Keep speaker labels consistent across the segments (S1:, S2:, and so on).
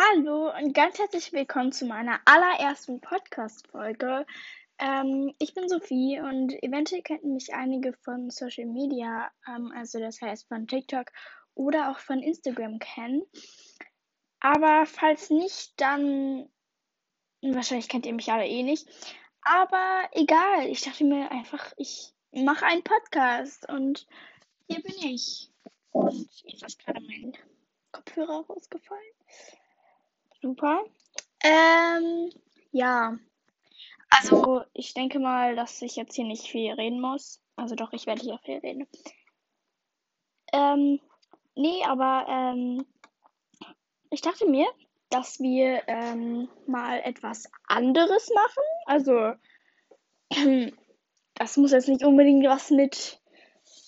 S1: Hallo und ganz herzlich willkommen zu meiner allerersten Podcast-Folge. Ähm, ich bin Sophie und eventuell könnten mich einige von Social Media, ähm, also das heißt von TikTok oder auch von Instagram kennen. Aber falls nicht, dann wahrscheinlich kennt ihr mich alle eh nicht. Aber egal, ich dachte mir einfach, ich mache einen Podcast und hier bin ich. Und jetzt ist gerade mein Kopfhörer rausgefallen. Super. Ähm, ja. Also, ich denke mal, dass ich jetzt hier nicht viel reden muss. Also doch, ich werde hier viel reden. Ähm, nee, aber ähm, ich dachte mir, dass wir ähm, mal etwas anderes machen. Also, das muss jetzt nicht unbedingt was mit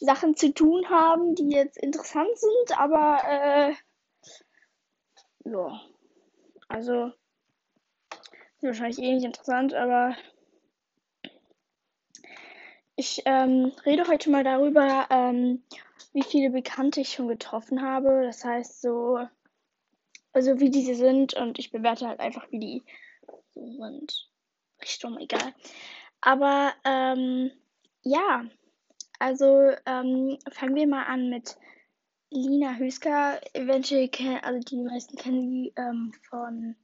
S1: Sachen zu tun haben, die jetzt interessant sind, aber äh, ja. Also, wahrscheinlich eh nicht interessant, aber ich ähm, rede heute mal darüber, ähm, wie viele Bekannte ich schon getroffen habe. Das heißt so, also wie diese sind und ich bewerte halt einfach, wie die so sind. Richtung egal. Aber ähm, ja, also ähm, fangen wir mal an mit Lina Hüsker, eventuell kennen, also die meisten kennen sie ähm, von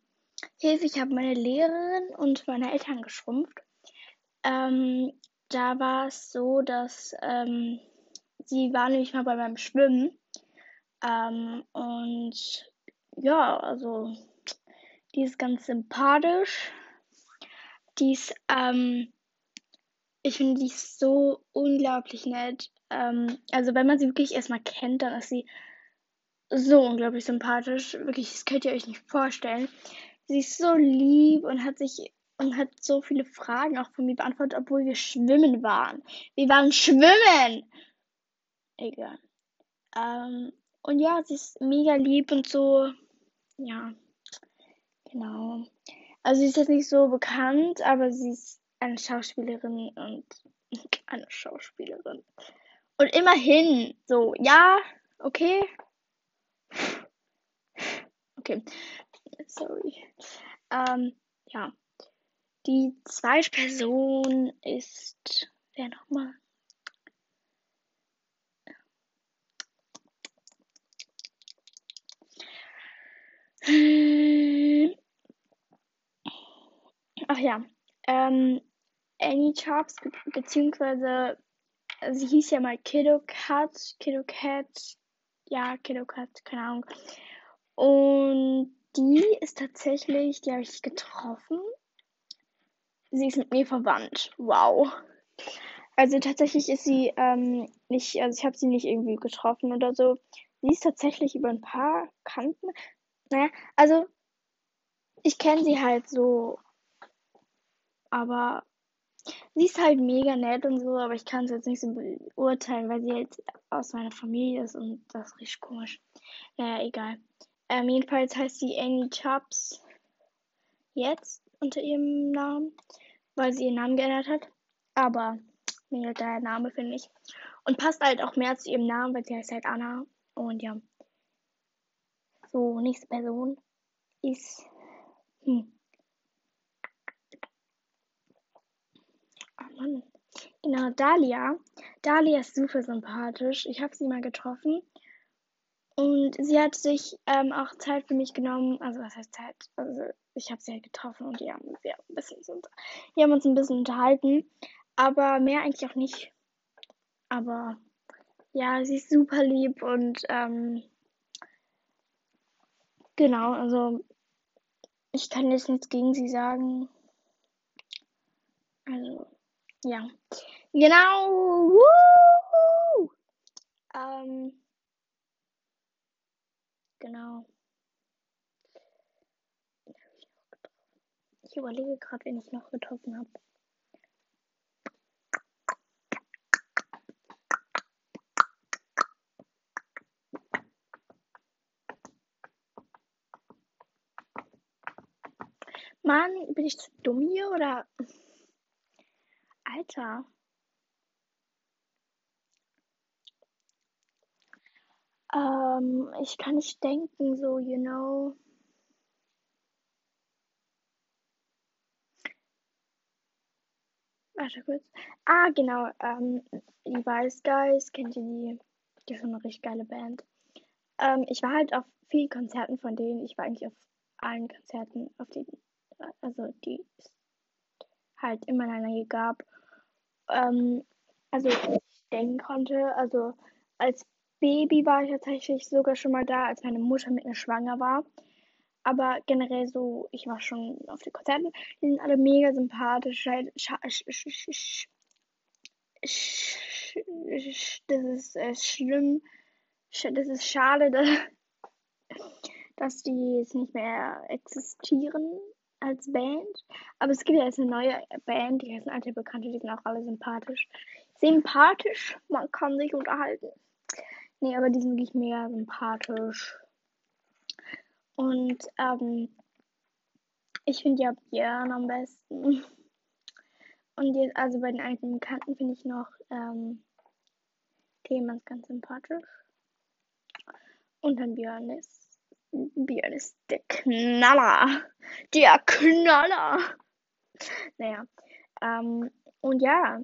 S1: Hilfe, ich habe meine Lehrerin und meine Eltern geschrumpft. Ähm, da war es so, dass ähm, sie war nämlich mal bei meinem Schwimmen. Ähm, und ja, also die ist ganz sympathisch. Die ist, ähm, ich finde die ist so unglaublich nett. Ähm, also wenn man sie wirklich erstmal kennt, dann ist sie so unglaublich sympathisch. Wirklich, das könnt ihr euch nicht vorstellen. Sie ist so lieb und hat sich und hat so viele Fragen auch von mir beantwortet, obwohl wir schwimmen waren. Wir waren schwimmen! Egal. Ähm, und ja, sie ist mega lieb und so. Ja, genau. Also sie ist jetzt nicht so bekannt, aber sie ist eine Schauspielerin und eine Schauspielerin. Und immerhin, so, ja, okay. Okay, sorry. Ähm, ja. Die zweite Person ist, wer nochmal? Ach ja, ähm, Annie Chops, beziehungsweise sie hieß ja mal Kiddo Cat, Kiddo Cat, ja, Kiddo Cat, keine Ahnung. Und die ist tatsächlich, die habe ich getroffen. Sie ist mit mir verwandt. Wow. Also tatsächlich ist sie ähm, nicht, also ich habe sie nicht irgendwie getroffen oder so. Sie ist tatsächlich über ein paar Kanten. Naja, also ich kenne sie halt so, aber Sie ist halt mega nett und so, aber ich kann es jetzt nicht so beurteilen, weil sie jetzt aus meiner Familie ist und das richtig komisch. Naja, egal. Ähm, jedenfalls heißt sie Annie Chubbs jetzt unter ihrem Namen, weil sie ihren Namen geändert hat. Aber mir der Name, finde ich. Und passt halt auch mehr zu ihrem Namen, weil sie heißt halt Anna. Und ja. So, nächste Person ist. Hm. Mann. Genau, Dalia. Dalia ist super sympathisch. Ich habe sie mal getroffen. Und sie hat sich ähm, auch Zeit für mich genommen. Also, was heißt Zeit? Also, ich habe sie halt getroffen und die haben, wir ein bisschen, wir haben uns ein bisschen unterhalten. Aber mehr eigentlich auch nicht. Aber ja, sie ist super lieb und ähm, genau, also ich kann jetzt nichts gegen sie sagen. Also, ja. Genau. Woo! Ähm, genau. Ich überlege gerade, wen ich noch getroffen habe. Mann, bin ich zu dumm hier oder? Alter. Ähm, ich kann nicht denken, so, you know. Warte kurz. Ah, genau. Ähm, die Wise Guys, kennt ihr die? Die ist eine richtig geile Band. Ähm, ich war halt auf vielen Konzerten von denen. Ich war eigentlich auf allen Konzerten, auf die, also die es halt immer lange gab. Ähm, also denken konnte. Also als Baby war ich tatsächlich sogar schon mal da, als meine Mutter mit mir schwanger war. Aber generell so, ich war schon auf den Konzerten. Die sind alle mega sympathisch. Halt, das ist äh, schlimm. Das ist schade, dass, dass die jetzt nicht mehr existieren als Band. Aber es gibt ja jetzt eine neue Band, die heißen alte Bekannte, die sind auch alle sympathisch. Sympathisch, man kann sich unterhalten. Nee, aber die sind wirklich mega sympathisch. Und ähm, ich finde ja Björn am besten. Und jetzt, also bei den alten Bekannten finde ich noch ähm, Clemens ganz sympathisch. Und dann Björn ist. Björn ist der Knaller. Der Knaller. Naja. Ähm, und ja.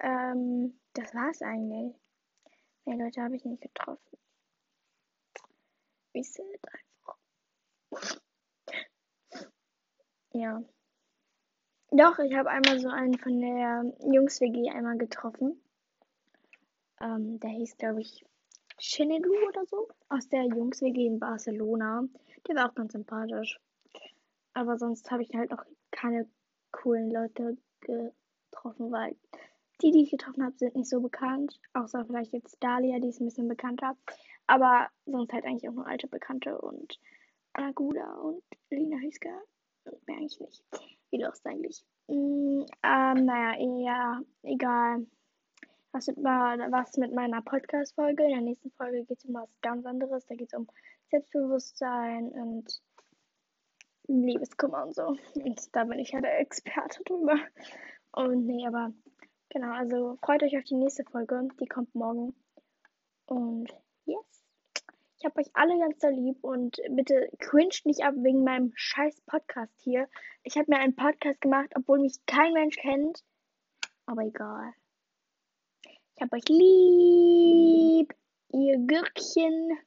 S1: Ähm, das war's eigentlich. Mehr Leute habe ich nicht getroffen. Wie sad einfach. Ja. Doch, ich habe einmal so einen von der Jungs-WG einmal getroffen. Ähm, der hieß, glaube ich, Shinedu oder so. Aus der Jungs-WG in Barcelona. Der war auch ganz sympathisch. Aber sonst habe ich halt noch keine coolen Leute getroffen, weil die, die ich getroffen habe, sind nicht so bekannt. Außer vielleicht jetzt Dahlia, die ist ein bisschen bekannter. Aber sonst halt eigentlich auch nur alte Bekannte und Anaguda und Lina Hiska. Mehr eigentlich nicht. Wie lost eigentlich. Mm, ähm, naja, ja, egal. Was mit, was mit meiner Podcast-Folge. In der nächsten Folge geht es um was ganz anderes. Da geht es um Selbstbewusstsein und Liebeskummer und so. Und da bin ich ja der Experte drüber. Und nee, aber Genau, also freut euch auf die nächste Folge. Die kommt morgen. Und yes. Ich habe euch alle ganz so lieb und bitte cringet nicht ab wegen meinem scheiß Podcast hier. Ich habe mir einen Podcast gemacht, obwohl mich kein Mensch kennt. Aber egal. Ich habe euch lieb. Ihr Gürkchen.